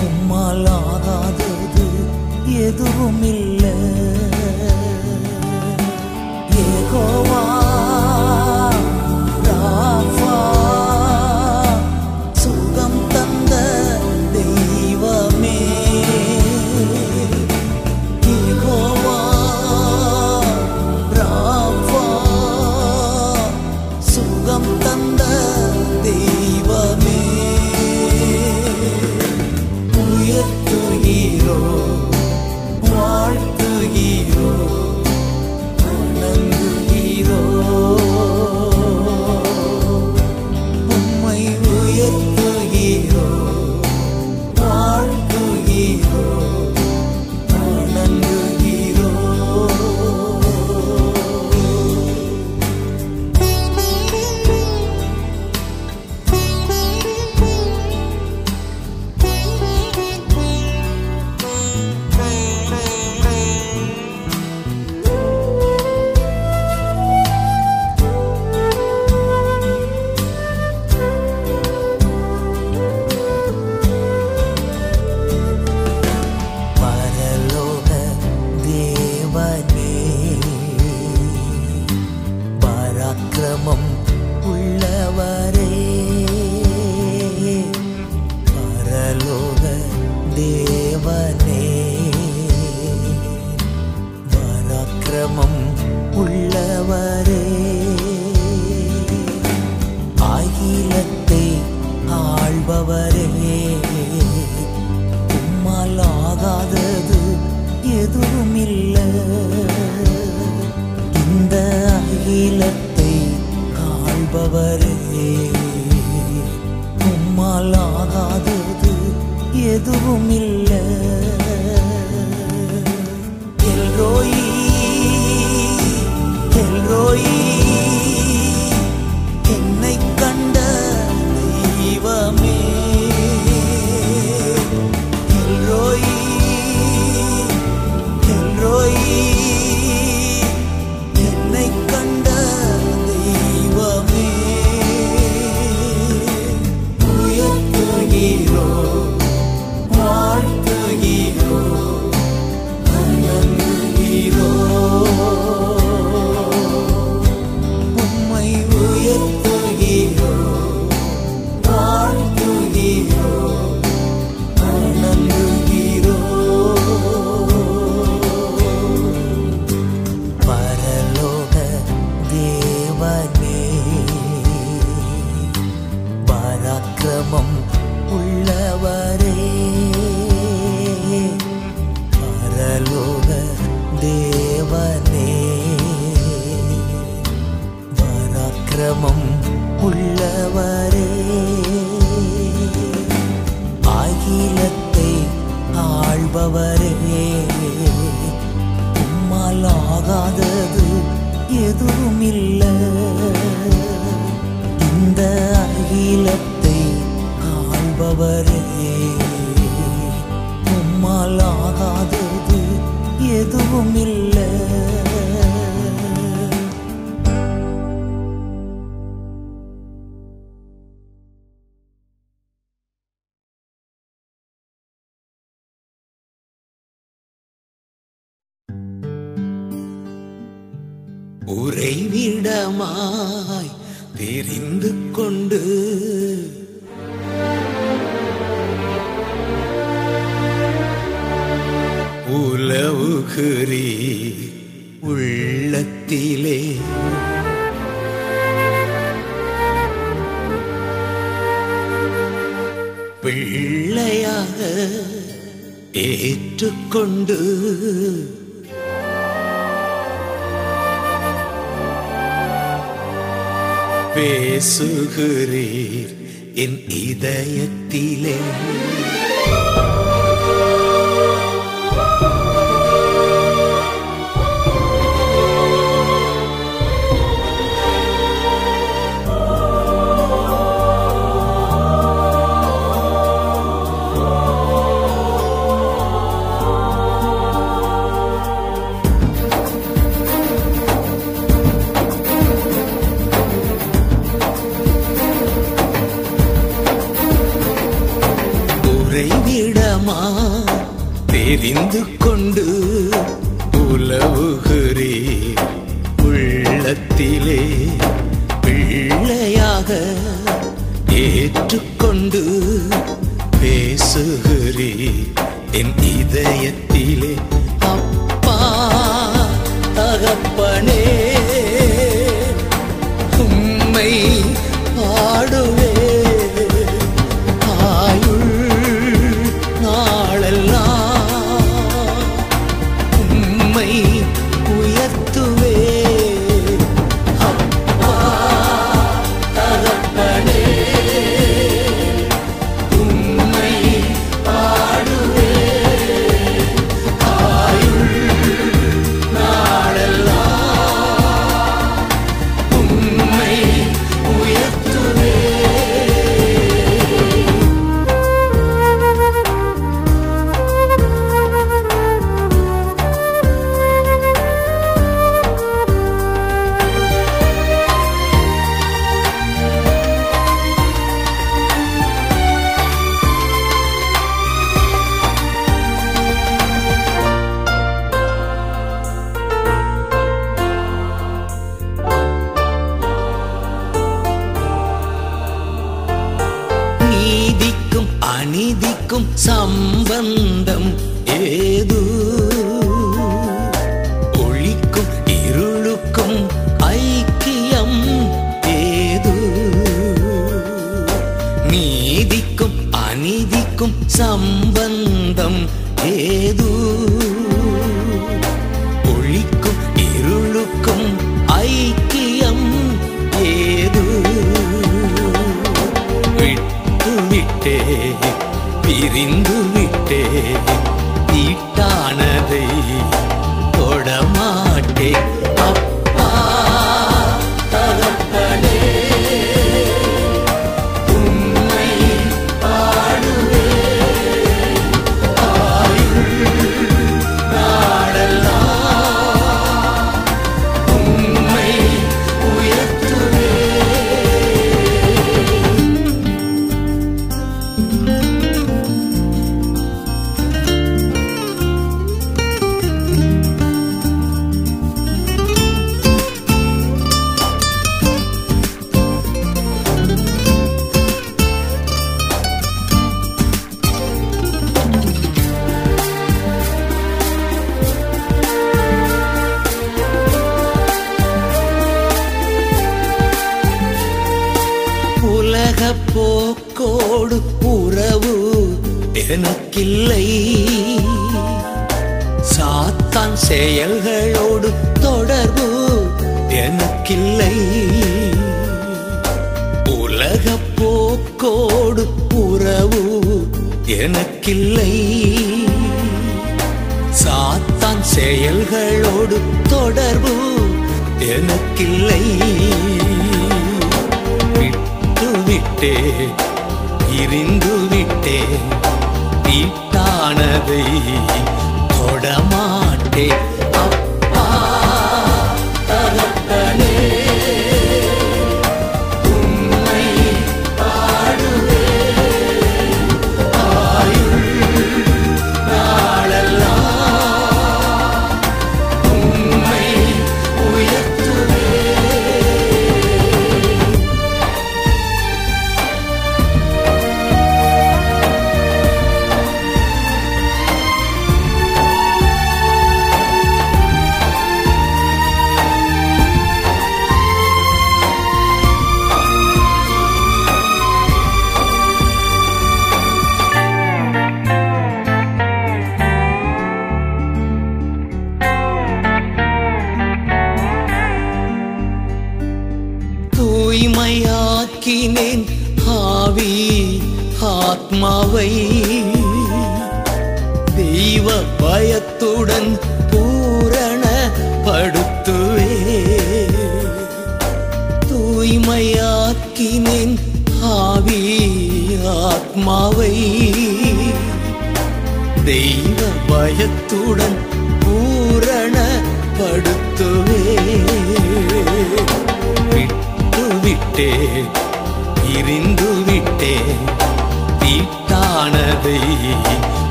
உம்மால் ஆகாதது எதுவும் இல்லை ஏகோவா Oh. தெரிந்து கொண்டு உலவுகிறே. உள்ளத்திலே பிள்ளையாக ஏற்றுக்கொண்டு பேசுகிறே. என் இதயத்திலே அப்பா தகப்பனே.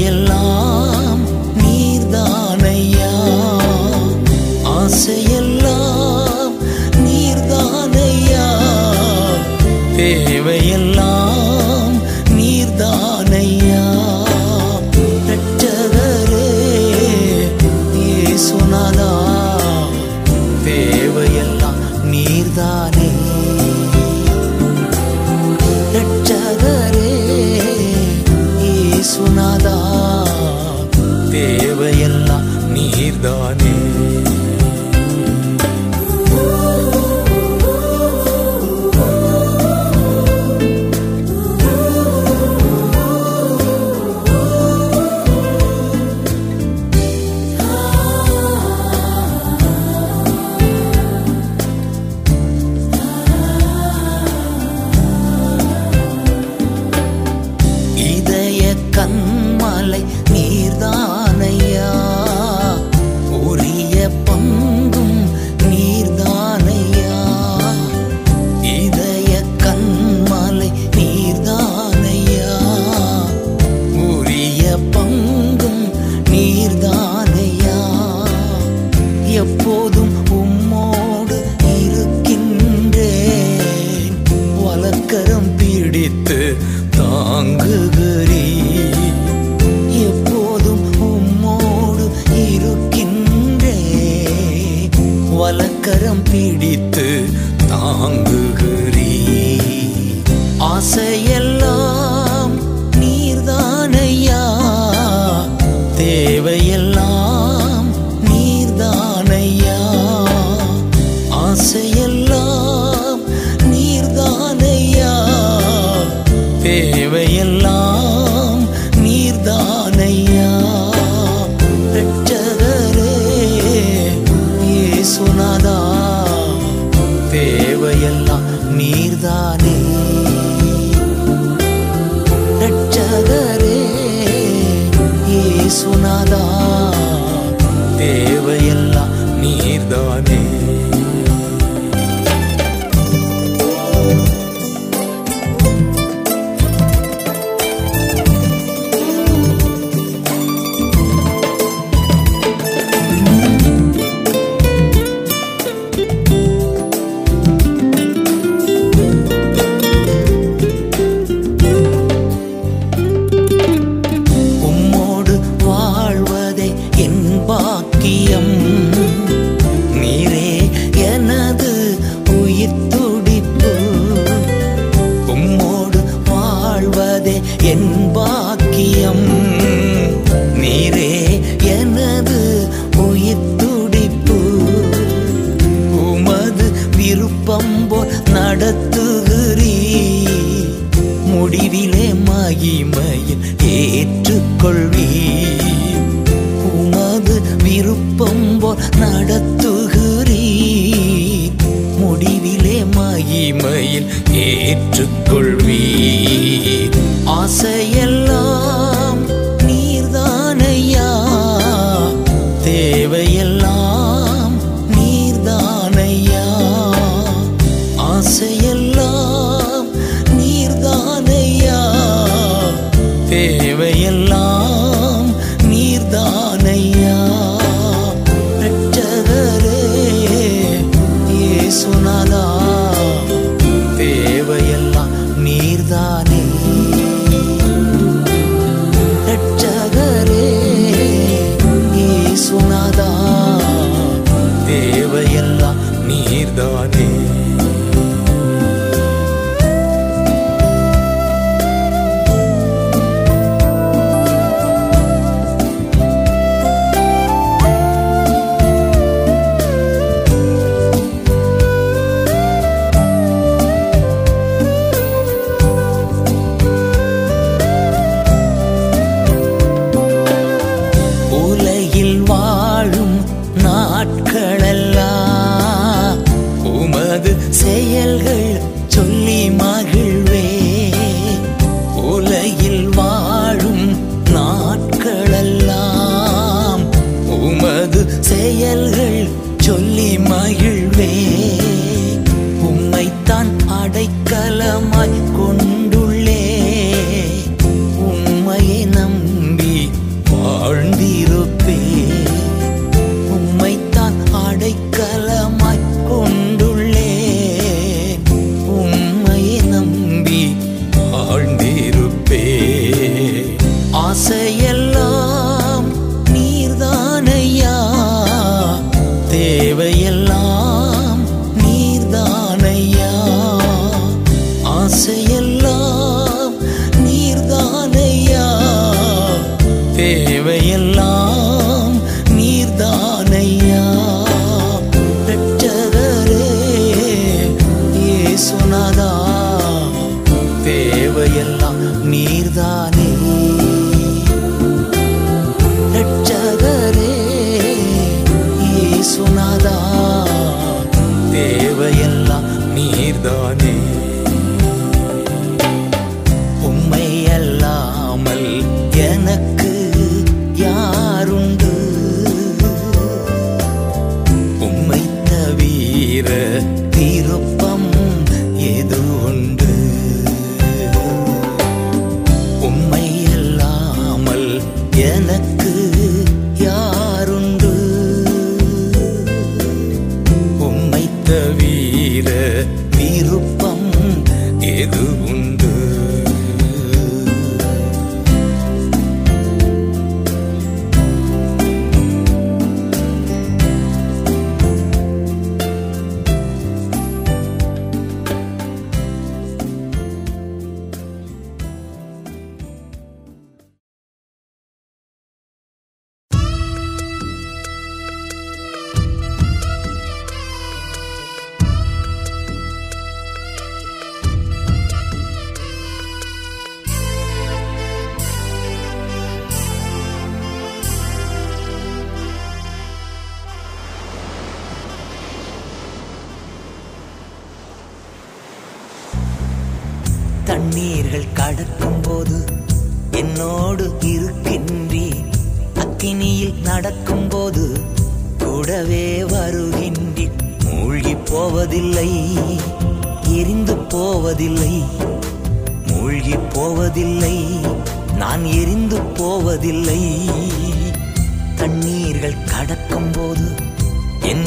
எல்லாம் நீர்தானையா? ஆசையெல்லாம்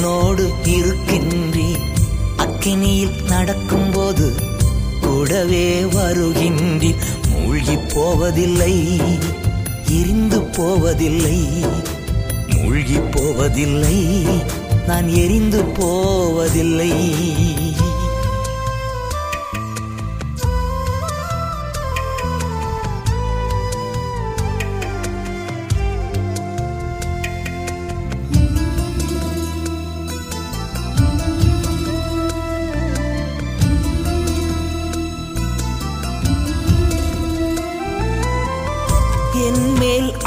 என்னோடு இருக்கின்றி அக்கினியில் நடக்கும்போது கூடவே வருகின்றி மூழ்கி போவதில்லை எரிந்து போவதில்லை மூழ்கி போவதில்லை நான் எரிந்து போவதில்லை.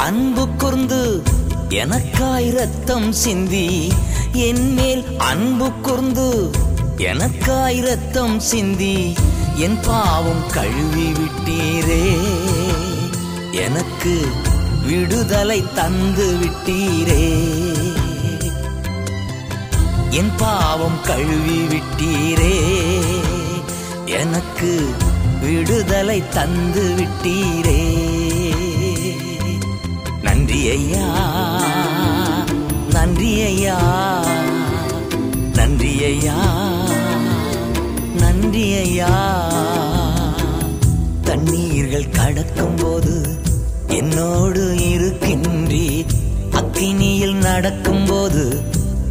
அன்பு கூர்ந்து எனக்காய் ரத்தம் சிந்தி என் மேல் அன்பு கூர்ந்து எனக்காய் ரத்தம் சிந்தி என் பாவம் கழுவி விட்டீரே எனக்கு விடுதலை தந்து விட்டீரே என் பாவம் கழுவி விட்டீரே எனக்கு விடுதலை தந்து விட்டீரே ஐயா நன்றி ஐயா நன்றி ஐயா நன்றி ஐயா தண்ணீர்கள் கடக்கும் போது என்னோடு இருக்கின்றி. அக்கினியில் நடக்கும் போது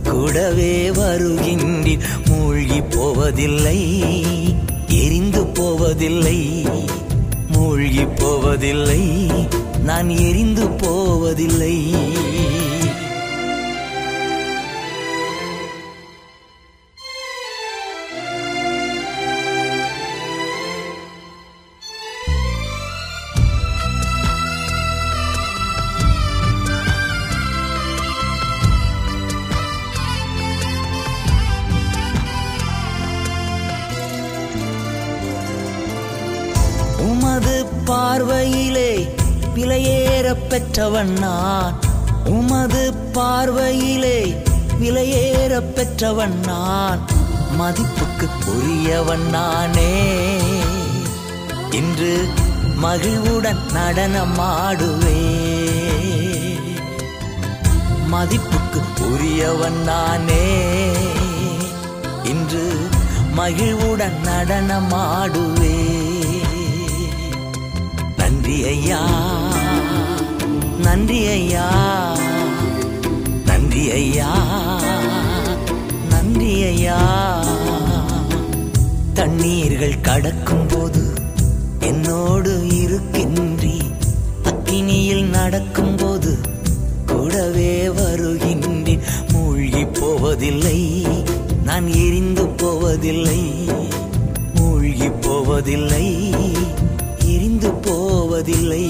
கூடவே வருகின்றீர் மூழ்கி போவதில்லை எரிந்து போவதில்லை மூழ்கி போவதில்லை. நான் எரிந்து போவதில்லை. பெற்றவன் நான் உமது பார்வையிலே விலையேற பெற்றவன் நான் மதிப்புக்கு உரியவன் நானே இன்று மகிழ்வுடன் நடனமாடுவே மதிப்புக்கு உரியவன் நானே இன்று மகிழ்வுடன் நடனமாடுவே நன்றி ஐயா நன்றி ஐயா. நன்றி ஐயா. நன்றி ஐயா. தண்ணீர்கள் கடக்கும் போது என்னோடு இருக்கின்றி. அக்கினியில் நடக்கும் போது கூடவே வருகின்றி. மூழ்கி போவதில்லை நான் எரிந்து போவதில்லை. மூழ்கி போவதில்லை எரிந்து போவதில்லை.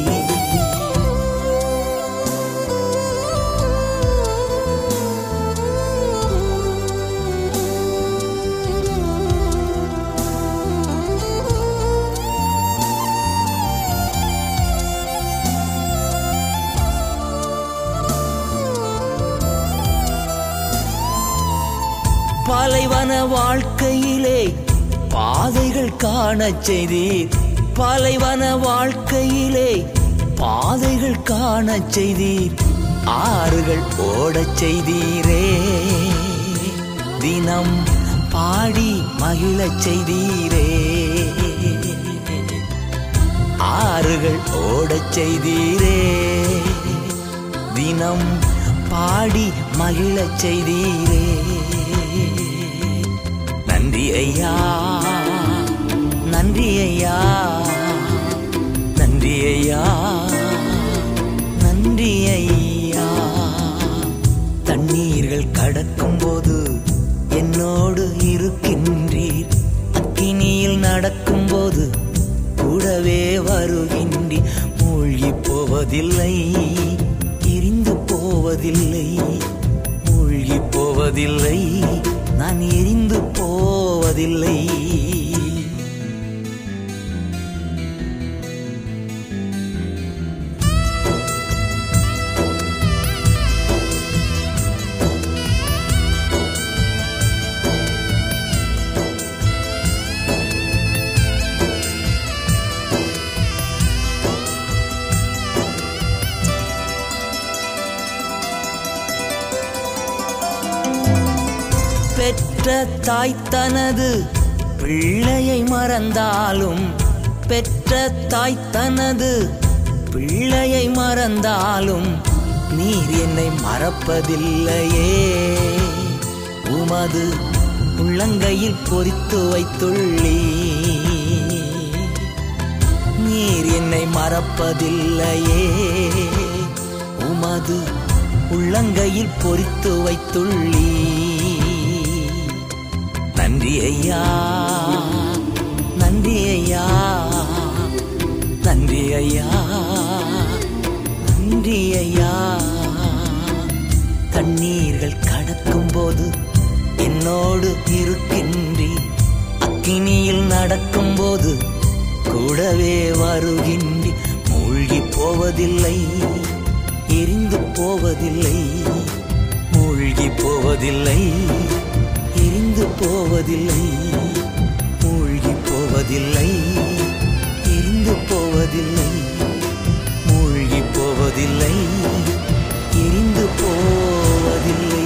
பாதைகள் காணச் செய்தீர். பாலைவன வாழ்க்கையிலே பாதைகள் காணச் செய்தீர். ஆறுகள் ஓடச் செய்தீரே. தினம் பாடி மகிழச் செய்தீரே. ஆறுகள் ஓடச் செய்தீரே. தினம் பாடி மகிழச் செய்தீரே. நன்றி ஐயா. நன்றி ஐயா நன்றி ஐயா நன்றி ஐயா தண்ணீர்கள் கடக்கும் போது என்னோடு இருக்கின்றீர். அக்கினியில் நடக்கும் போது கூடவே வருகின்றி மூழ்கி போவதில்லை எரிந்து போவதில்லை மூழ்கி போவதில்லை. நான் எரிந்து போவதில்லை. தனது பிள்ளையை மறந்தாலும் பெற்ற தாய் தனது பிள்ளையை மறந்தாலும் நீர் என்னை மறப்பதில்லையே. உமது உள்ளங்கையில் பொறித்து வைத்துள்ளி நீர் என்னை மறப்பதில்லையே. உமது உள்ளங்கையில் பொறித்து வைத்துள்ளீ நன்றி ஐயா நன்றி ஐயா நன்றி ஐயா நன்றி ஐயா கண்ணீர்கள் கடக்கும் போது என்னோடு இருக்கின்றி அக்கினியில் நடக்கும் போது கூடவே வருகின்றி மூழ்கி போவதில்லை எரிந்து போவதில்லை மூழ்கி போவதில்லை. கரைந்து போவதில்லை மூழ்கி போவதில்லை எரிந்து போவதில்லை மூழ்கி போவதில்லை எரிந்து போவதில்லை.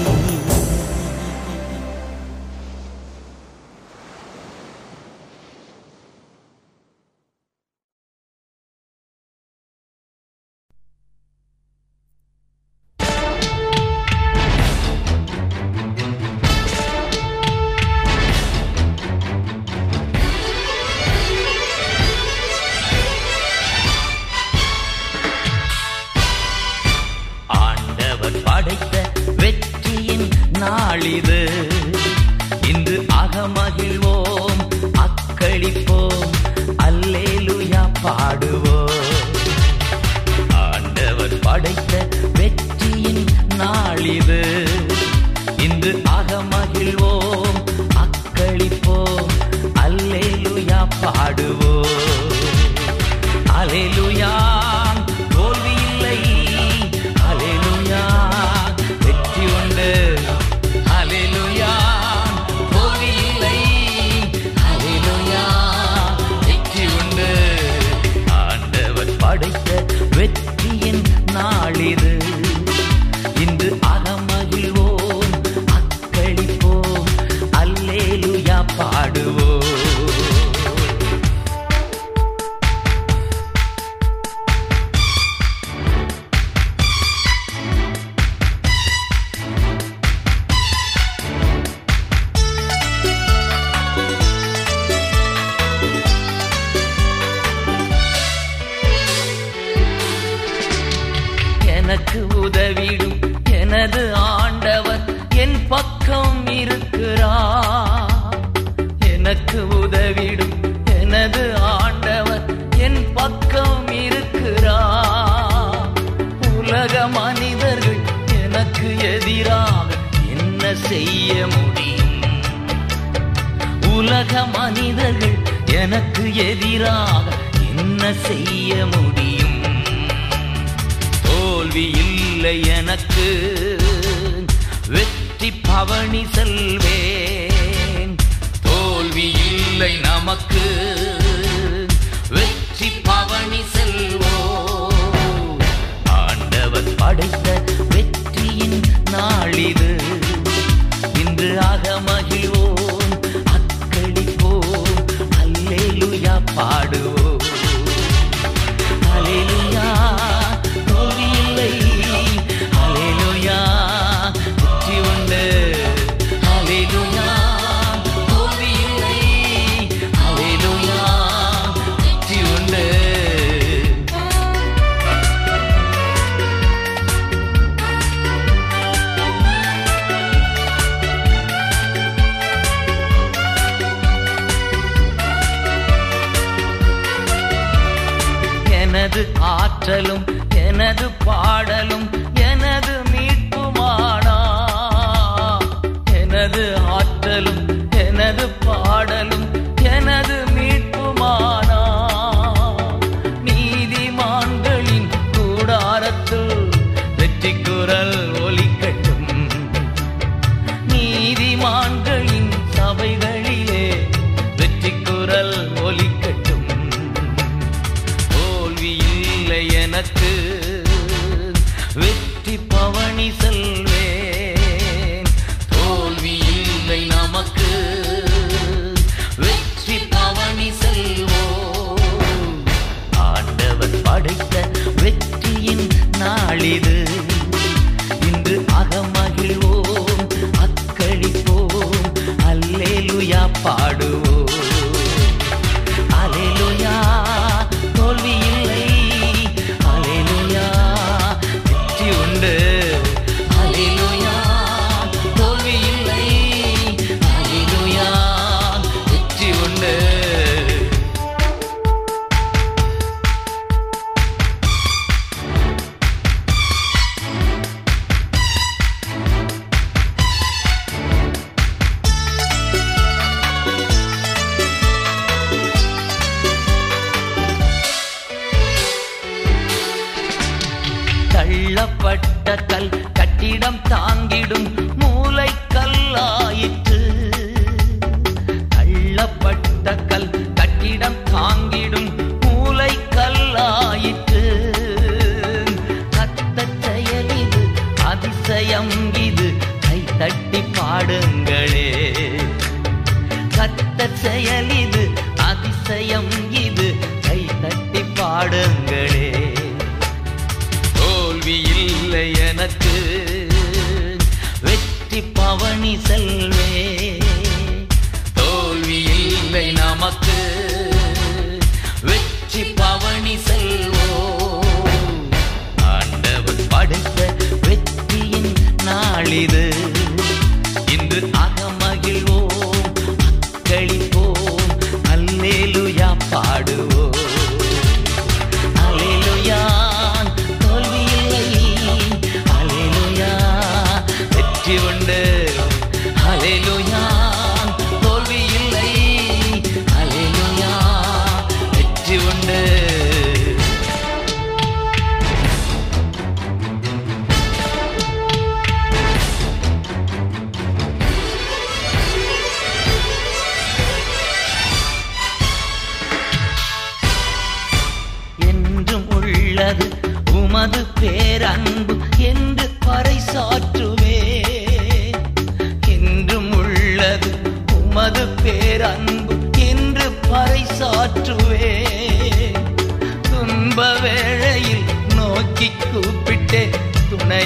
அடுத்த வெற்றியின் நாளிது.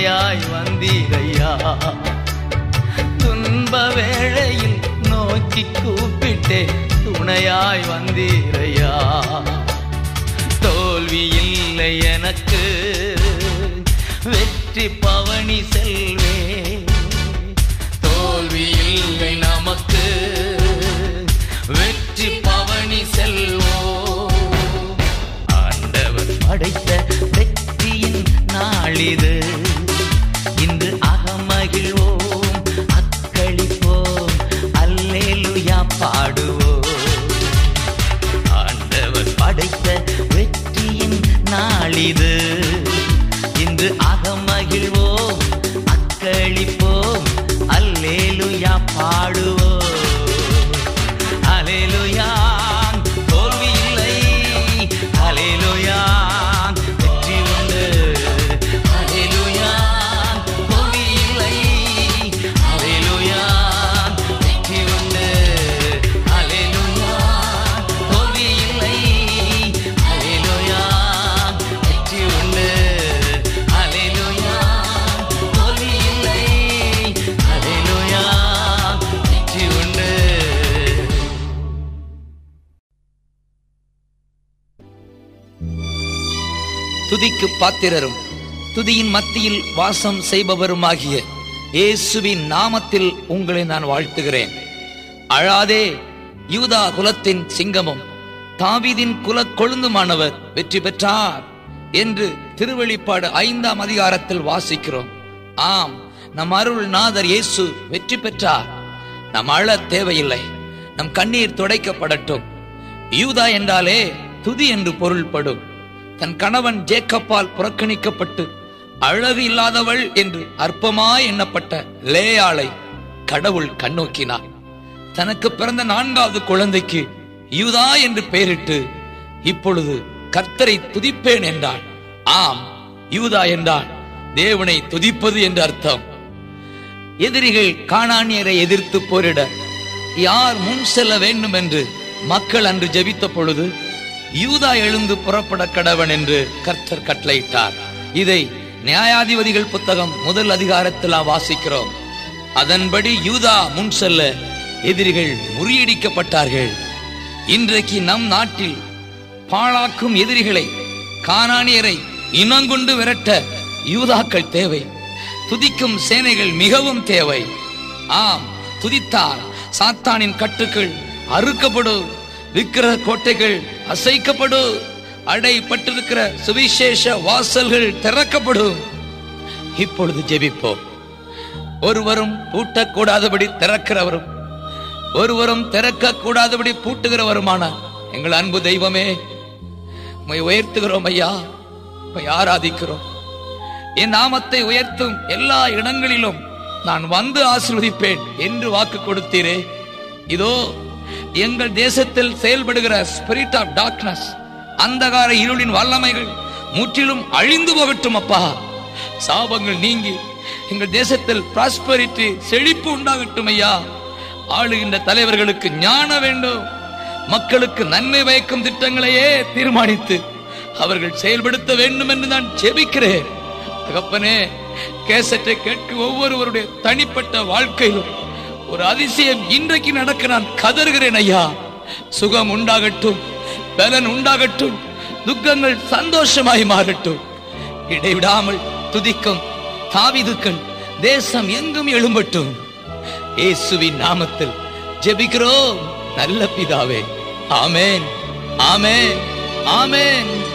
துணையாய் வந்தீரையா? துன்ப வேளையில் நோக்கி கூப்பிட்டே துணையாய் வந்தீரையா? தோல்வி இல்லை எனக்கு வெற்றி பவனி செல்வே. தோல்வி இல்லை நமக்கு வெற்றி பவனி செல்வோ. ஆண்டவர் படைத்த வெற்றியின் நாளிது. நாளிது துதிக்கு பாத்திரரும் துதியின் மத்தியில் வாசம் செய்பவருமாகிய இயேசுவின் நாமத்தில் உங்களை நான் வாழ்த்துகிறேன். அழாதே யூதா குலத்தின் சிங்கமும் தாவிதின் குல கொழுந்துமானவர் வெற்றி பெற்றார் என்று திருவெளிப்பாடு ஐந்தாம் அதிகாரத்தில் வாசிக்கிறோம். ஆம் நம் அருள் நாதர் இயேசு வெற்றி பெற்றார். நம் அழ தேவையில்லை நம் கண்ணீர் துடைக்கப்படட்டும். யூதா என்றாலே துதி என்று பொருள்படும். தன் கணவன் ஜேக்கப்பால் புறக்கணிக்கப்பட்டு அழகு இல்லாதவள் என்று அற்பமாய் எண்ணப்பட்ட லேயாளை கடவுள் கண்ணோக்கினார். தனக்கு பிறந்த நான்காவது குழந்தைக்கு யூதா என்று பெயரிட்டு இப்பொழுது கர்த்தரை துதிப்பேன் என்றாள். ஆம் யூதா என்றால் தேவனை துதிப்பது என்று அர்த்தம். எதிரிகள் காணானியரை எதிர்த்து போரிட யார் முன் செல்ல வேண்டும்? என்று மக்கள் அன்று ஜெபித்த பொழுது யூதா எழுந்து புறப்பட கடவன் என்று கர்த்தர் கட்டளையிட்டார். இதை நியாயாதிபதிகள் புத்தகம் முதல் அதிகாரத்தில் வாசிக்கிறோம். அதன்படி யூதா முன் செல்ல எதிரிகள் முறியடிக்கப்பட்டார்கள். இன்றைக்கு நம் நாட்டில் பாழாக்கும் எதிரிகளை காணானியரை இனங்கொண்டு விரட்ட யூதாக்கள் தேவை. துதிக்கும் சேனைகள் மிகவும் தேவை. ஆம் துதித்தால் சாத்தானின் கட்டுக்கள் அறுக்கப்படும் விக்கிரக கோட்டைகள் அசைக்கப்படும் அடைப்பட்டிருக்கிற சுவிசேஷ வாசல்கள் திறக்கப்படும். இப்பொழுது ஜெபிப்போம். ஒருவரும் பூட்டக்கூடாதபடி திறக்கிறவரும் ஒருவரும் திறக்க கூடாதபடி பூட்டுகிறவருமான எங்கள் அன்பு தெய்வமே உம்மை உயர்த்துகிறோம் ஐயா உம்மை ஆராதிக்கிறோம். என் நாமத்தை உயர்த்தும் எல்லா இடங்களிலும் நான் வந்து ஆசிர்வதிப்பேன் என்று வாக்கு கொடுத்தீரே. இதோ எங்கள் தேசத்தில் செயல்படுகிற ஸ்பிரிட் ஆஃப் டார்க்னஸ் அந்தகார இருளின் வல்லமைகள் முற்றிலும் அழிந்து போகட்டும் அப்பா. சாபங்கள் நீங்கி எங்கள் தேசத்தில் பிராஸ்பரிட்டி செழிப்பு உண்டாகட்டும் ஐயா. ஆளுகின்ற தலைவர்களுக்கு ஞான வேண்டும். மக்களுக்கு நன்மை பயக்கும் திட்டங்களையே தீர்மானித்து அவர்கள் செயல்படுத்த வேண்டும் என்று நான் ஜெபிக்கிறேன். தகப்பனே கேசட்டை கேட்கும் ஒவ்வொருவருடைய தனிப்பட்ட வாழ்க்கையிலும் ஒரு அதிசயம் இன்றைக்கு நடக்க நான் கதறுகிறேன் ஐயா. சுகம் உண்டாகட்டும் பலன் உண்டாகட்டும் துக்கங்கள் சந்தோஷமாய் மாறட்டும். இடைவிடாமல் துதிக்கும் தாவிதுக்கள் தேசம் எங்கும் எழும்பட்டும். இயேசுவின் நாமத்தில் ஜெபிக்கிறோம். நல்ல பிதாவே. ஆமேன். ஆமேன். ஆமேன்.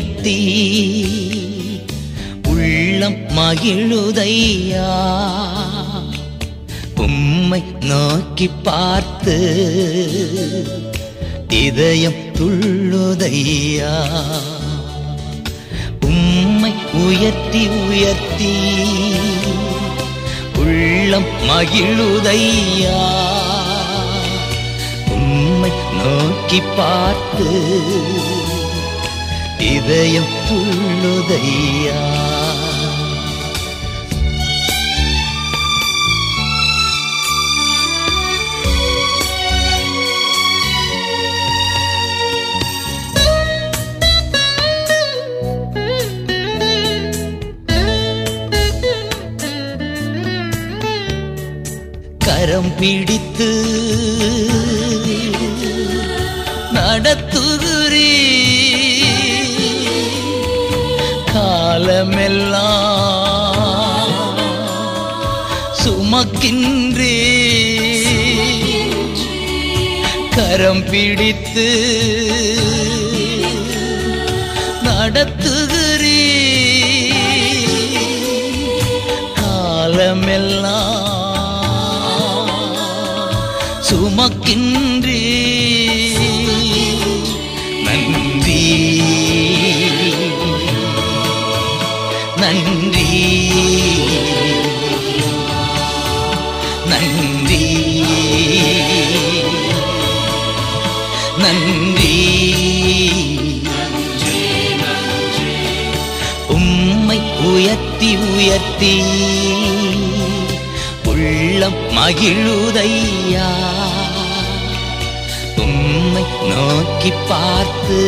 உயர்த்தி உள்ளம் மகிழுதையா? உம்மை நோக்கி பார்த்து இதயம் துள்ளுதையா? உம்மை உயர்த்தி உயர்த்தி உள்ளம் மகிழுதையா? உம்மை நோக்கி பார்த்து இதயம் துள்ளுதையா கரம் பிடித்து நடத்துகிறேன் காலமெல்லாம் சுமக்கின்றே. கரம் பிடித்து நடத்துகிறீ. காலமெல்லாம் சுமக்கின்ற. உயர்த்தி. உள்ளம் மகிழுதையா. உம்மை நோக்கி பார்த்து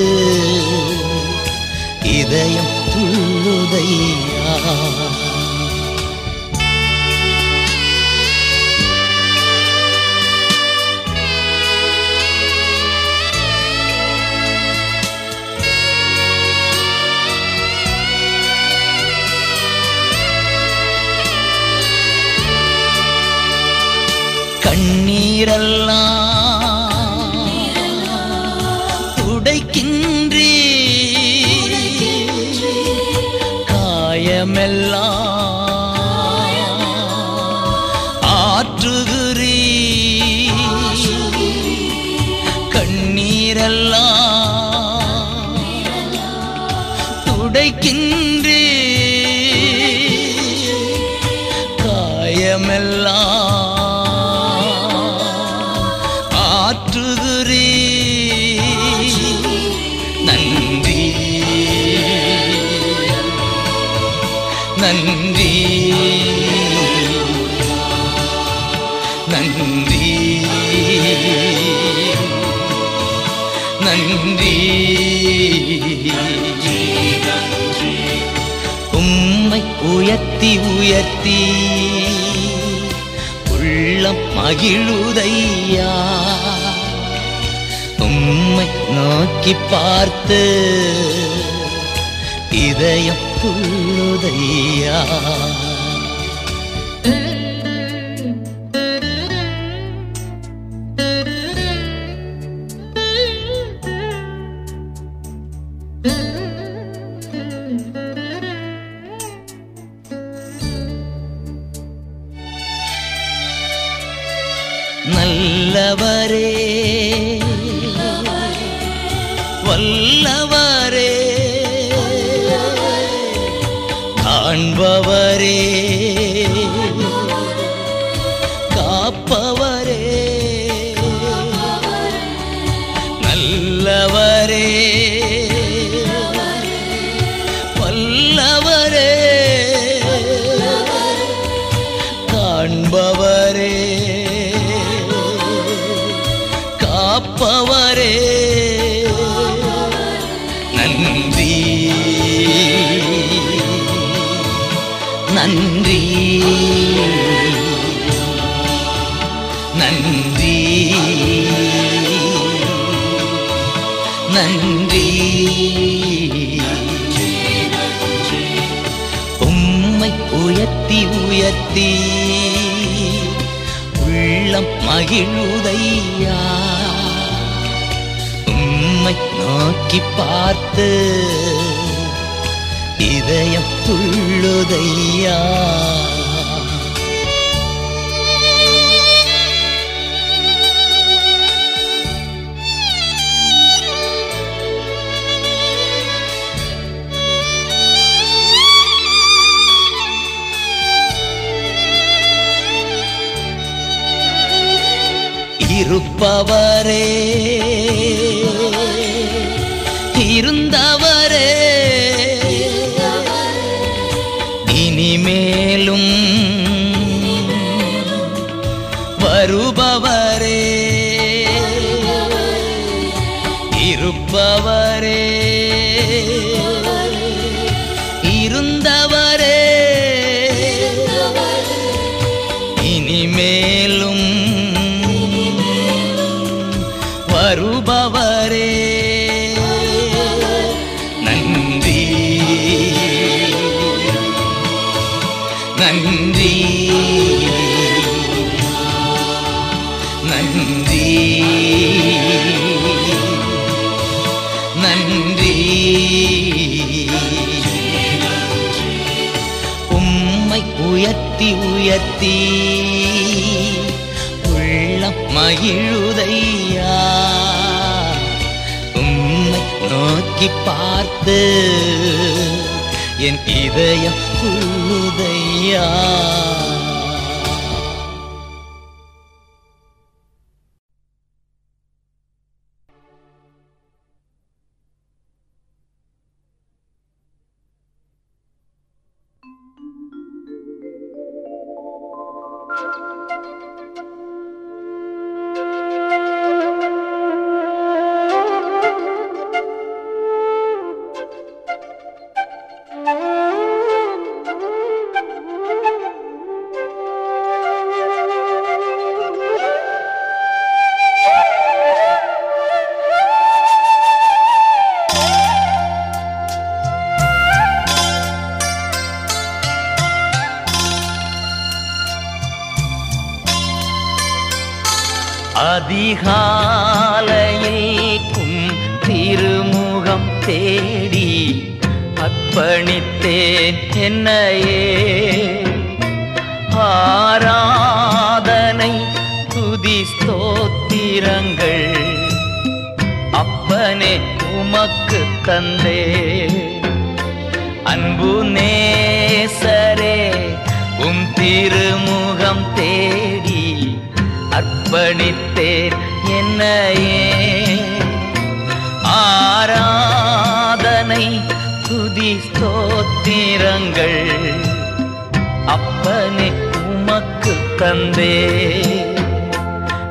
இதயம் துள்ளுதையா. கண்ணீரெல்லாம் நன்றி உம்மை உயர்த்தி உயர்த்தி உள்ளம் மகிழுதையா? உம்மை நோக்கி பார்த்து இதயம் துள்ளுதையா? இருப்பவரே. இருந்தவரே. இனிமேலும் வருபவர் உயர்த்தி உள்ளம் மகிழுதையா? உம்மை நோக்கி பார்த்து என் இதயம் புழுதையா? உன்னையே. ஆராதனை துதி ஸ்தோத்திரங்கள் அப்பனே உமக்கு தந்தே.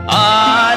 ஆ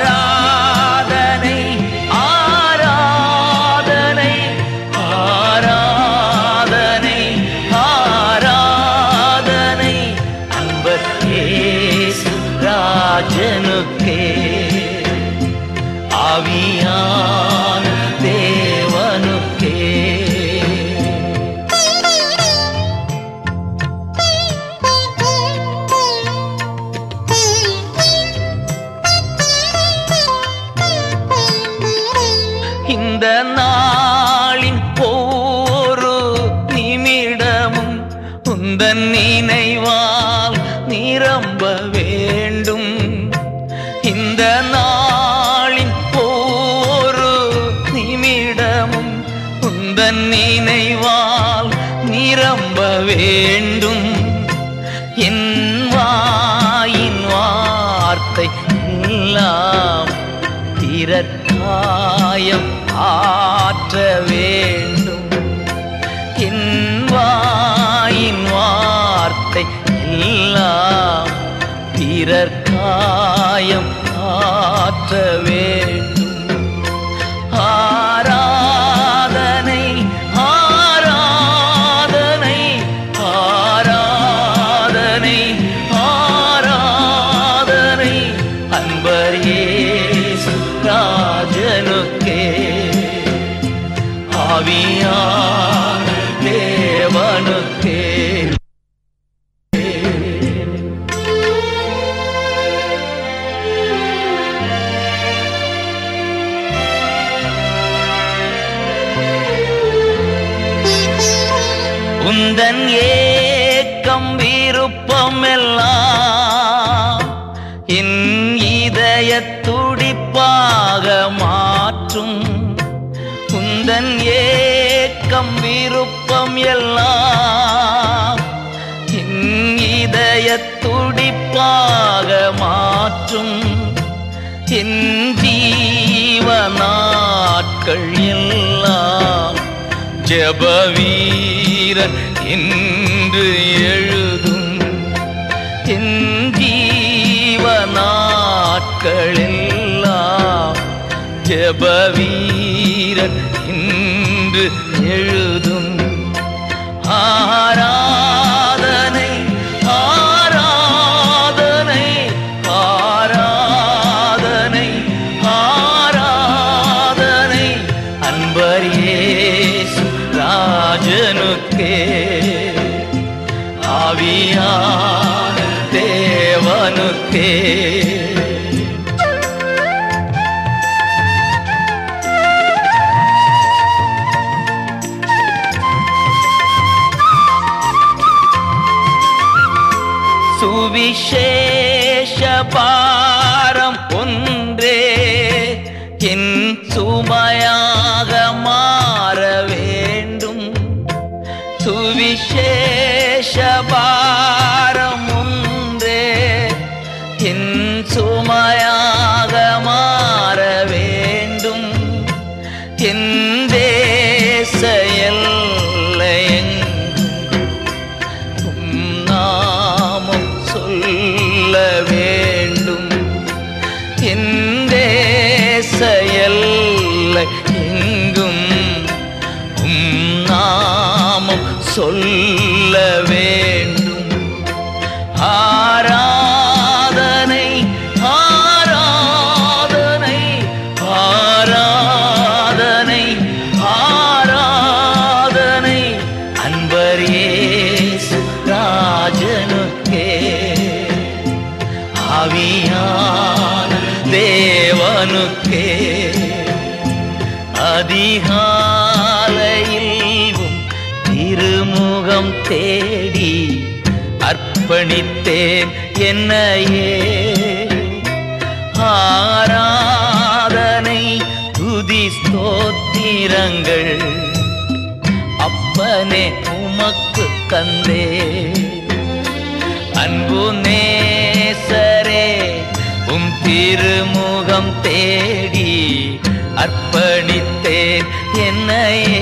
எல்லாம் என் இதய துடிப்பாக மாற்றும். என் ஜீவ நாட்கள் எல்லாம் ஜபவீரன் என்று எழுதும். என் ஜீவ நாட்கள் எல்லாம் ஜபவீரன் என்று எழுதும் महाराज। xuân விட்டேன் என்னையே? ஆராதனை துதி ஸ்தோத்திரங்கள் அப்பனே உமக்கு தந்தே. அன்பு நேசரே உம் திருமுகம் தேடி அர்ப்பணித்தேன் என்னையே.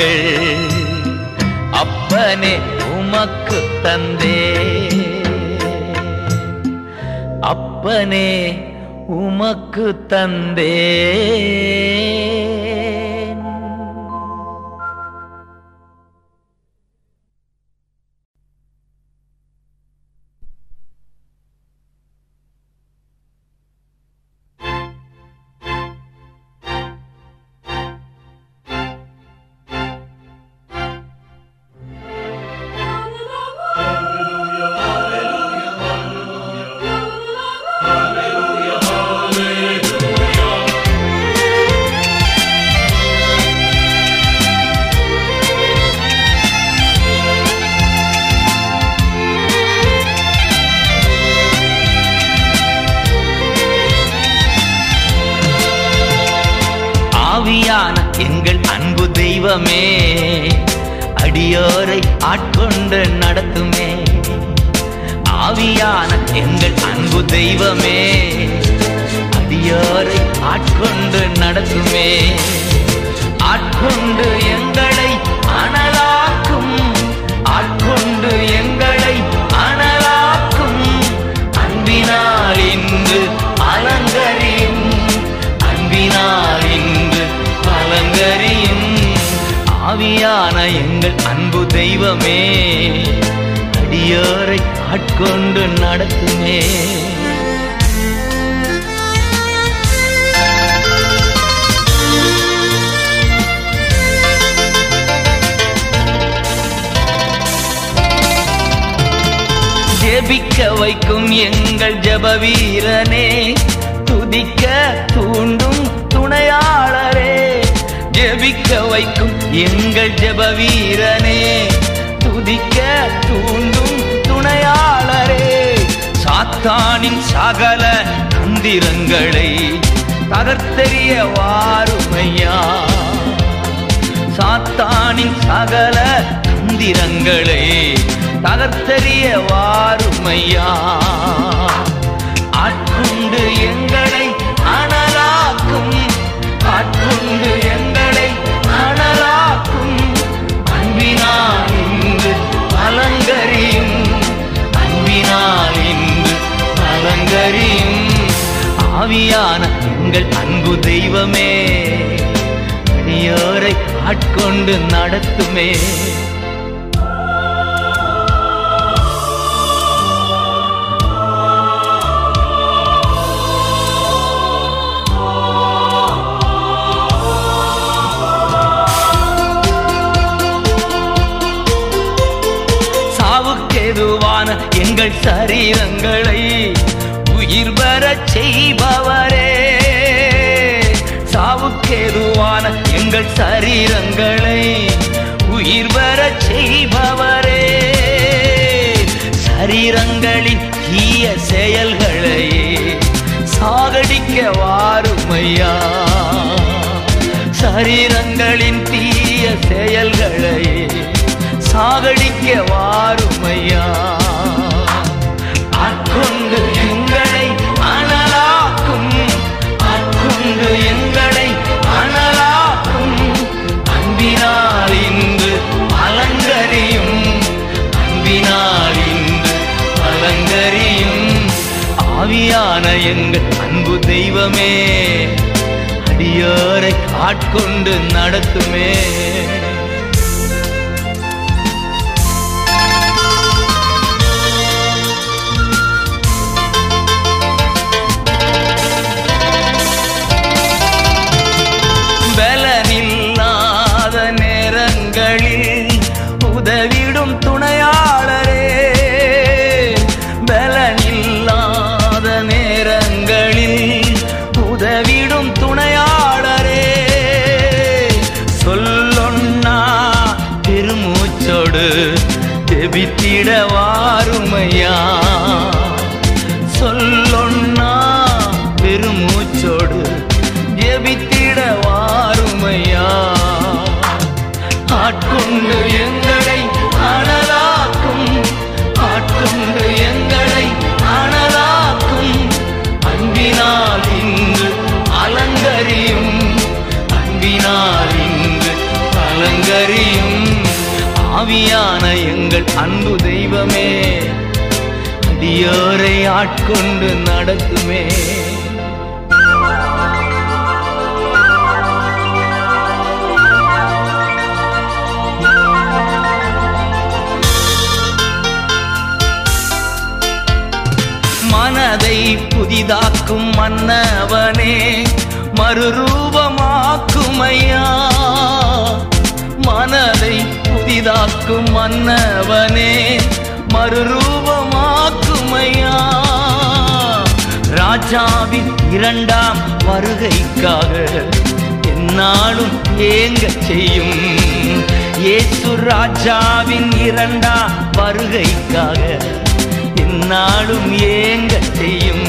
கண்கள் அப்பனே உமக்கு தந்தே. அப்பனே உமக்கு தந்தே. ஆட்கொண்டு நடத்துமே. சாவுக்கெதுவான எங்கள் சரீரங்களை உயிர் பெறச் செய்பவரே. சாவுக்கேது எங்கள் சரீரங்களை உயிர் பெறச் செய்பவரே. சரீரங்களின் தீய செயல்களை சாகடிக்க வாருமையா. சரீரங்களின் தீய செயல்களை சாகடிக்க வாருமையா. எங்கள் அன்பு தெய்வமே அடியோரை ஆட்கொண்டு நடத்துமே. எங்கள் அன்பு தெய்வமே. அடியோரை ஆட்கொண்டு நடக்குமே மனதை புதிதாக்கும் மன்னவனே. மறுரூபமாக்குமையா. மனதை புதிதாக்கும் மன்னவனே மறுரூபமாக்குமையா? ராஜாவின் இரண்டாம் வருகைக்காக என்னாலும் ஏங்க செய்யும். ஏசு ராஜாவின் இரண்டாம் வருகைக்காக என்னாலும் ஏங்க செய்யும்.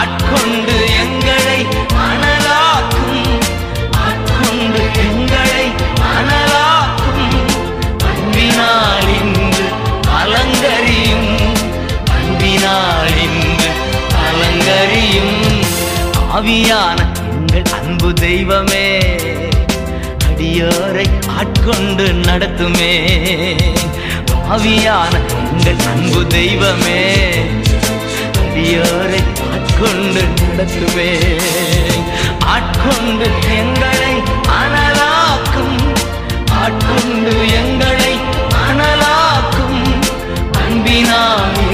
ஆட்கொண்டு எங்களை அனலாக்கும் ஆவியான எங்கள் அன்பு தெய்வமே அடியோரை ஆட்கொண்டு நடத்துமே. ஆவியான எங்கள் அன்பு தெய்வமே அடியோரை ஆட்கொண்டு நடத்துமே. ஆட்கொண்டு எங்களை அனலாக்கும் ஆட்கொண்டு எங்களை அனலாக்கும். அன்பினால்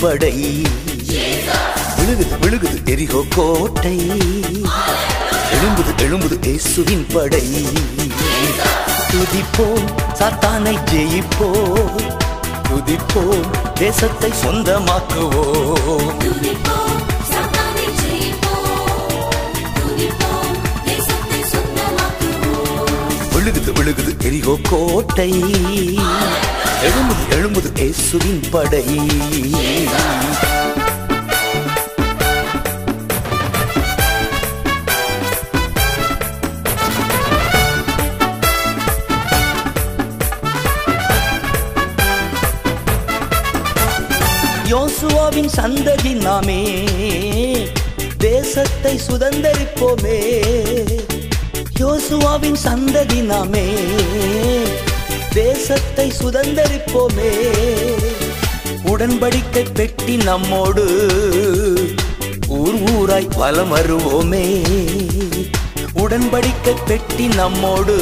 படை விழுகுது விழுகுது எரிகோ கோட்டை. எழும்புது எழும்புது ஏசுவின் படை. துதிப்போம் சாத்தானை ஜெயிப்போம். துதிப்போம் தேசத்தை சொந்தமாக்குவோம். விழுகுது விழுகுது எரிகோ கோட்டை. எழும்புது எழும்புது ஏசுவின் படை. யோசுவாவின் சந்ததி நாமே தேசத்தை சுதந்திரிப்போமே. யோசுவாவின் சந்ததி நாமே தேசத்தை சுதந்திரிப்போமே. உடன்படிக்கை பெட்டி நம்மோடு ஊர் ஊராய் வலம் வருவோமே. உடன்படிக்கை பெட்டி நம்மோடு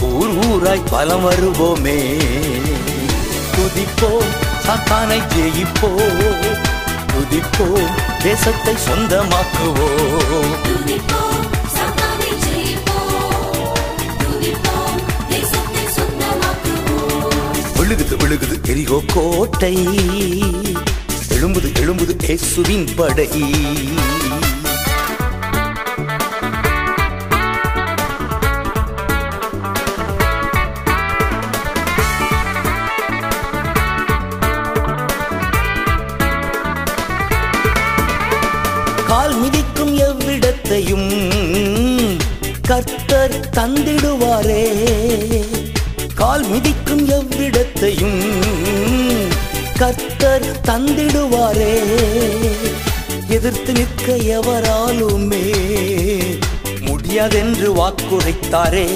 ஊர் ஊராய் வலம் வருவோமே. துதிப்போம் சாத்தானை ஜெயிப்போம். துதிப்போம் தேசத்தை சொந்தமாக்குவோம். விழுகுது எரிகோ கோட்டை. எழும்புது எழும்புது ஏசுவின் படை. கால் மிதிக்கும் எவ்விடத்தையும் கர்த்தர் தந்திடுவாரே. கால் மிதிக்கும் எவ்விடத்தையும் கர்த்தர் தந்திடுவாரே. எதிர்த்து நிற்க எவராலுமே முடியாதென்று வாக்குரைத்தாரே.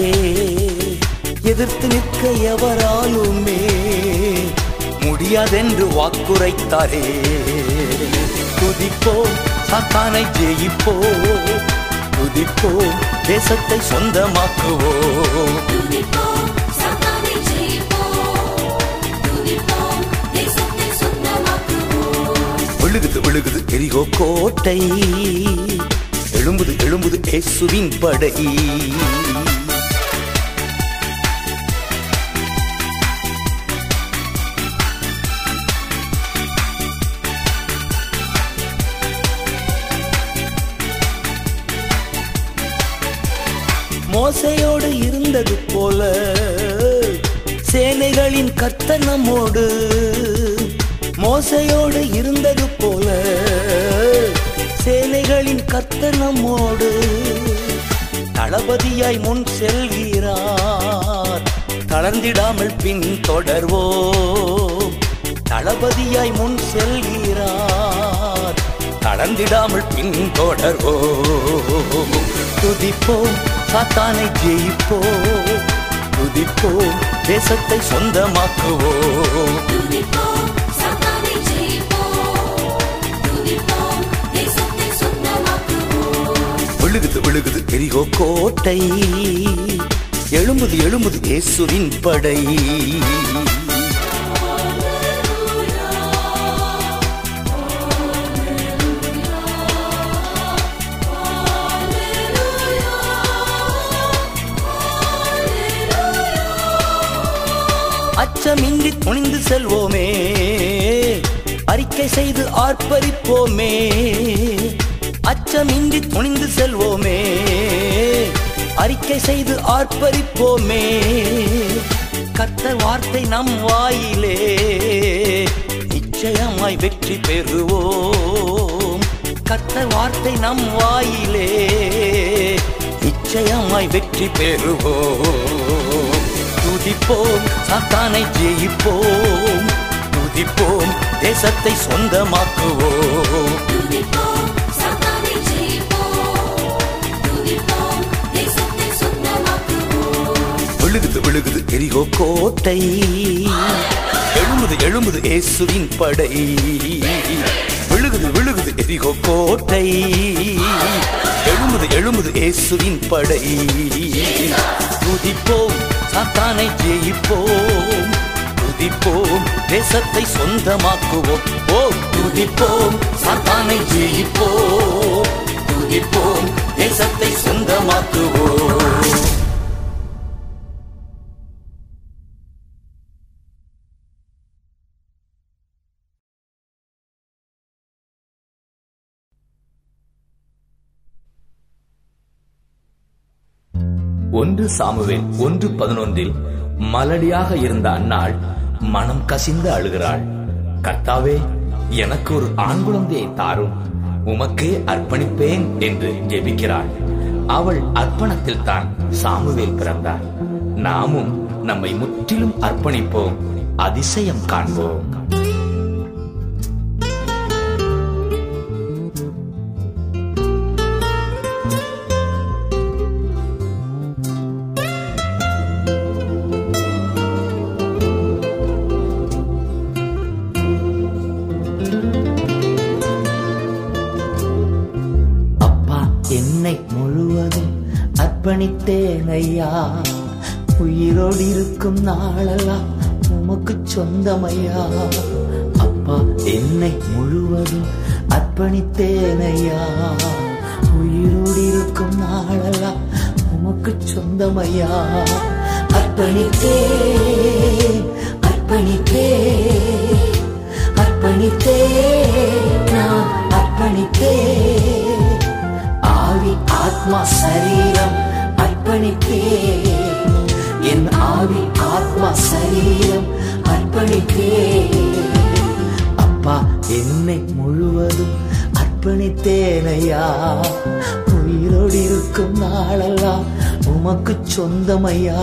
எதிர்த்து நிற்க எவராலுமே முடியாதென்று வாக்குரைத்தாரே. துதிப்போம் சாத்தானை ஜெயிப்போ. துதிப்போம் தேசத்தை சொந்தமாக்குவோம் விழுகுது எரிகோ கோட்டை. எழும்புது எழும்புது ஏசுவின் படை. மோசையோடு இருந்தது போல சேனைகளின் கர்த்தர் மோசையோடு இருந்தது போல சேனைகளின் கத்த நம்மோடு தளபதியாய் முன் செல்கிறார். தளர்ந்திடாமல் பின் தொடர்வோ தளபதியாய் முன் செல்கிறார். தளர்ந்திடாமல் பின் தொடர்வோ துதிப்போம் சாத்தானை ஜெயிப்போம். துதிப்போம் தேசத்தை சொந்தமாக்குவோம். விழுகுது எரிகோ கோட்டை. எழும்புது எழும்புது இயேசுவின் படை. அச்சமின்றி துணிந்து செல்வோமே அறிக்கை செய்து ஆர்ப்பரிப்போமே. அச்சமின்றி துணிந்து செல்வோமே. அறிக்கை செய்து ஆர்ப்பரிப்போமே. கத்த வார்த்தை நம் வாயிலே. நிச்சயமாய் வெற்றி பெறுவோம். கத்த வார்த்தை நம் வாயிலே. நிச்சயமாய் வெற்றி பெறுவோம். துதிப்போம் சாத்தானை ஜெயிப்போம். துதிப்போம் தேசத்தை சொந்தமாக்குவோம். விழுகுது எரிகோ கோட்டை. எழுமுது எழுமுது ஏசுவின் படை. விழுகுது விழுகுது எரிகோ கோட்டை. எழுமுது எழுமுது ஏசுவின் படை. துதிப்போம் சாத்தானை ஜெயிப்போம். துதிப்போம் தேசத்தை சொந்தமாக்குவோம். ஓ துதிப்போம் சாத்தானை ஜெயிப்போம். துதிப்போம் தேசத்தை சொந்தமாக்குவோம். ஒன்று சாமுவேல் ஒன்று பதினொன்றில் மலடியாக இருந்த அன்னாள் மனம் கசிந்து அழுகிறாள். கர்த்தாவே எனக்கு ஒரு ஆண் குழந்தையை தாரும். உமக்கே அர்ப்பணிப்பேன் என்று ஜெபிக்கிறாள். அவள் அர்ப்பணத்தில் தான் சாமுவேல் பிறந்தார். நாமும் நம்மை முற்றிலும் அர்ப்பணிப்போம் அதிசயம் காண்போம். இருக்கும் நாளெல்லாம் உமக்கு சொந்தமையா? சொந்தமையா?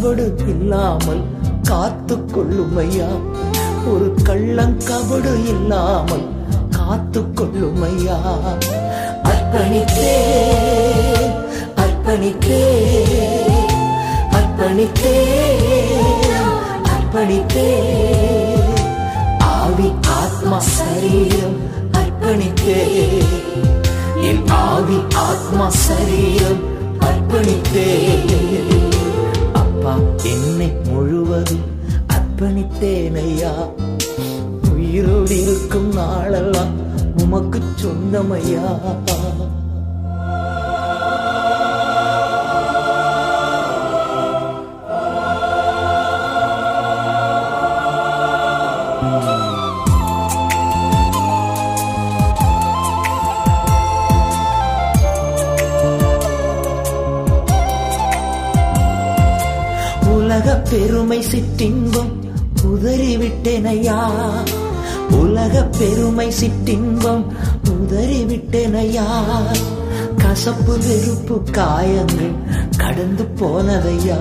கபடு இல்லாமல் காத்து கொள்ளும் ஐயா ஒரு கள்ளங்கபடு இல்லாமல் காத்து கொள்ளும் ஐயா அர்ப்பணித்தே அர்ப்பணித்தே அர்ப்பணித்தே அர்ப்பணித்தே ஆவி ஆத்மா சரீரம் அர்ப்பணித்தே என் ஆவி ஆத்மா சரீரம் அர்ப்பணித்தே என்னை முழுவதும் அர்ப்பணித்தேனையா? உயிரோடு இருக்கும் நாளெல்லாம் உமக்கு சொந்தமையா? பெருமை சிற்றின்பம் உதறிவிட்டேனையா? உலக பெருமை சிற்றின்பம் உதறிவிட்டேனையா? கசப்பு வெறுப்பு காயங்கள் கடந்து போனதையா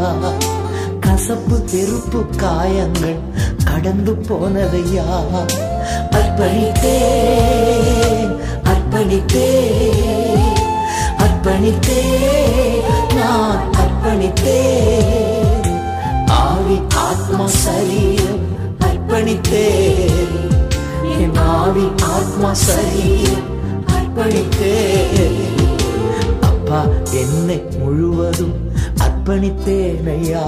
கசப்பு வெறுப்பு காயங்கள் கடந்து போனதையா அர்ப்பணித்தேன் அர்ப்பணித்தேன் அர்ப்பணித்தேன் நான் அர்ப்பணித்தேன். ஆத்மா சரீரம் அர்ப்பணித்தே என் ஆவி ஆத்மா சரீரம் அர்ப்பணித்தே அப்பா என்னை முழுவதும் அர்ப்பணித்தேனையா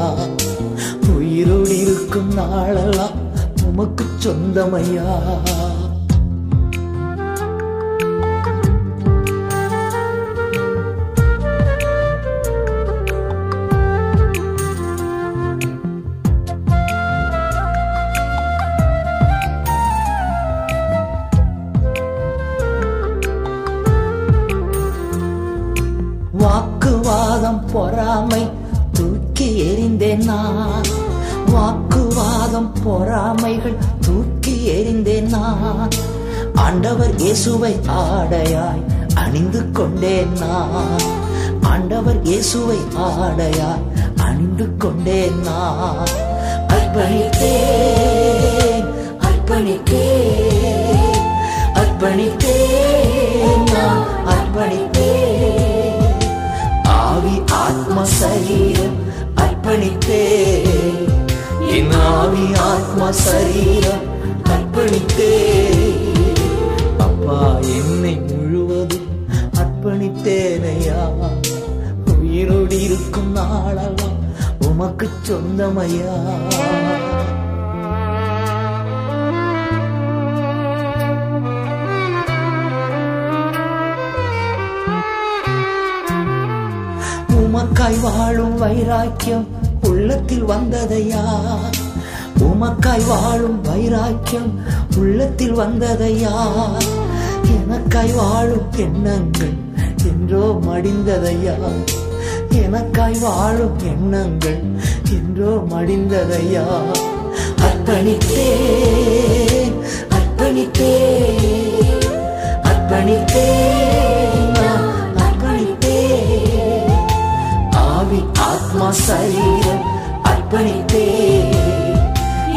உயிரோடு இருக்கும் நாளெல்லாம் உமக்கு சொந்தமையா ஆண்டவர் இயேசுவை ஆடையாய் அணிந்து கொண்டேன் நான். ஆண்டவர் இயேசுவை ஆடையாய் அணிந்து கொண்டேன் நான். அர்ப்பணித்தேன் அர்ப்பணித்தேன் அர்ப்பணித்தேன் நான் அர்ப்பணித்தேன். ஆவி ஆத்ம சரீரம் அர்ப்பணித்தேன். என் ஆவி ஆத்ம சரீரம் அர்ப்பணித்தேன். உயிரோடு இருக்கும் நாளெல்லாம் உமக்கு சொந்தமையா? உமக்காய் வாழும் வைராக்கியம் உள்ளத்தில் வந்ததையா? உமக்காய் வாழும் வைராக்கியம் உள்ளத்தில் வந்ததையா? எனக்காய் வாழும் எண்ணங்கள் என்றோ மடிந்ததையா? எனக்காய் வாழும் எண்ணங்கள் என்றோ மடிந்ததையா? அர்ப்பணித்தே அர்ப்பணித்தே அர்ப்பணித்தே அர்ப்பணித்தே ஆவி ஆத்மா சரீரம் அர்ப்பணித்தே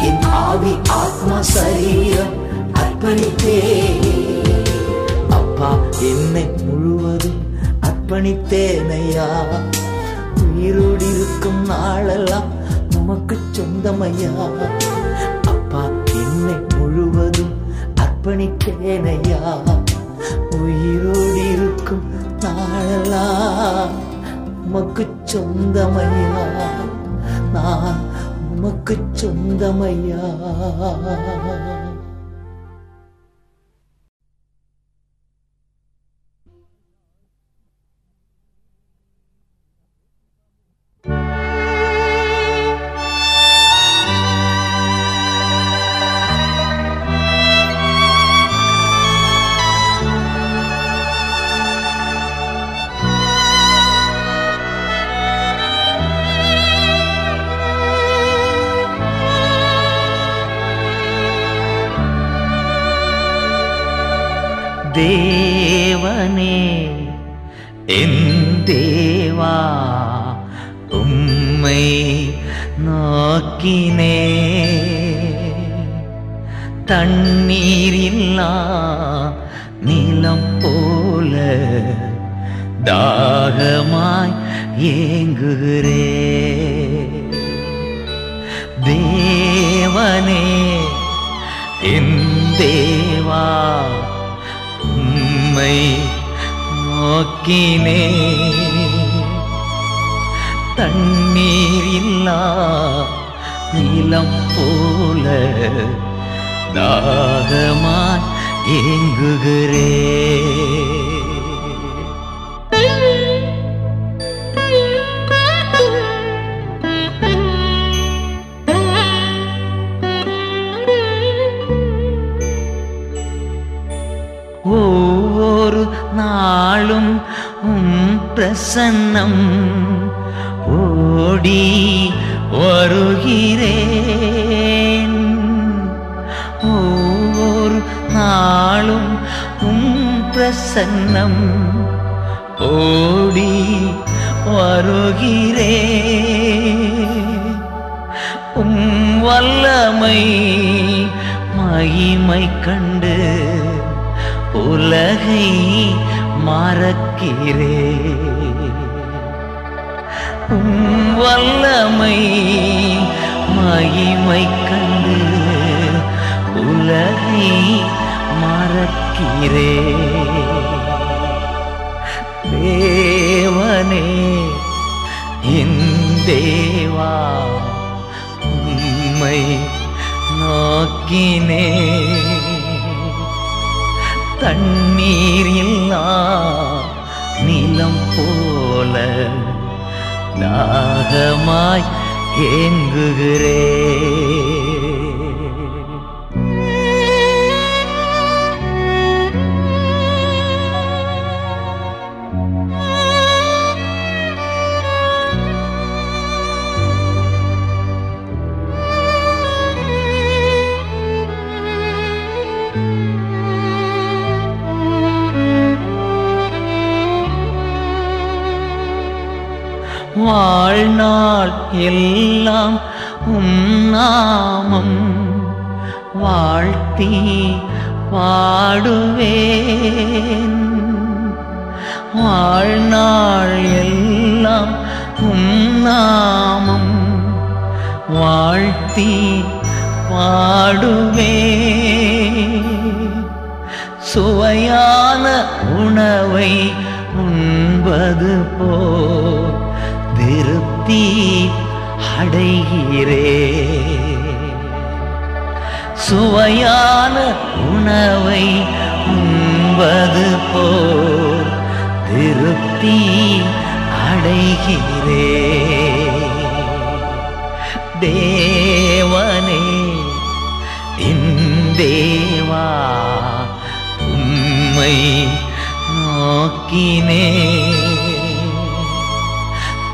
என் ஆவி ஆத்மா சரீரம் அர்ப்பணித்தே அப்பா என்னை முழுவதும் அர்ப்பணித்தேனையா? உயிரோடு இருக்கும் நாளெல்லாம் நமக்கு சொந்தமையா? அப்பா என்னை முழுவதும் அர்ப்பணித்தேனையா உயிரோடு இருக்கும் நாளெல்லாம் உமக்கு சொந்தமையா? நான் உமக்கு சொந்தமையா? நிலம் போல தாகமாய் ஏங்குகிறே. ஒவ்வொரு நாளும் பிரசன்னம் ஓடி வருகிறேன். ஒவ்வொரு நாளும் உம் பிரசன்னம் ஓடி வருகிறே. உம் வல்லமை மகிமை கண்டு உலகை மறக்கிறே வல்லமை மகிமை கண்டு உலகை மறக்கிறே. தேவனே என் தேவா உம்மை நோக்கினே. தண்ணீர் இல்லா நிலம் போல தாகமாய் ஏங்குகிறே எல்லாம் உன்னாமம் வாழ்த்தி பாடுவேன். வாழ்நாள் எல்லாம் உன்னாமம் வாழ்த்தி பாடுவேன். அடைகிறே சுவையான உணவை உண்பது போல் திருப்தி அடைகிறே. தேவனே என் தேவா உம்மை நோக்கினே.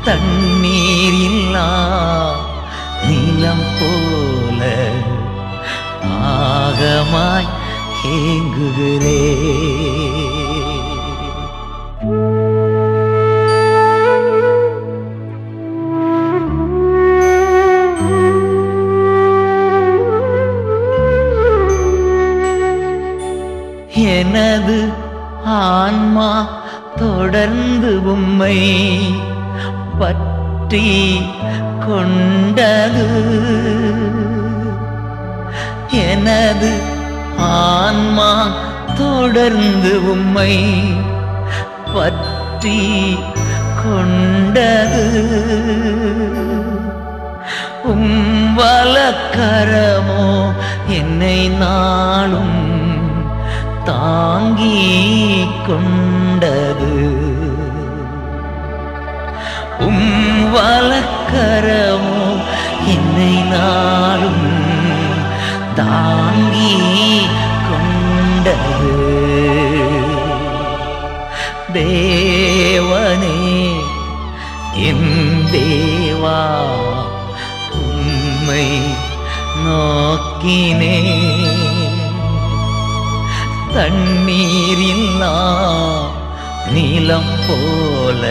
தண்ணீர் ஆகமாய் ஏங்குகிறே எனது ஆன்மா தொடர்ந்து உம்மை பற்றி கொண்டது. எனது ஆன்மா தொடர்ந்து உம்மை பற்றி கொண்டது. உம்பலக்கரமோ என்னை நாளும் தாங்கி கொண்டது. உம் வலக்கரமோ என்னை நாளும் தாங்கி கொண்டது. தேவனே என் தேவா உம்மை நோக்கினே. தண்ணீரில்லா நீலம் போல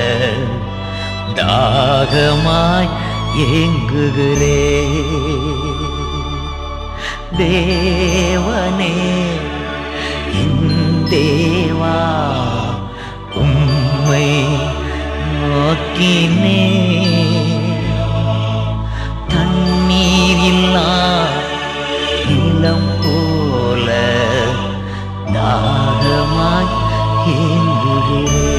தாகமாய் ஏங்குகிறே. தேவனே என் தேவா உம்மை நோக்கினே. தண்ணீரில்லா இளம் போல தாகமாய் ஏங்குகிறேன்.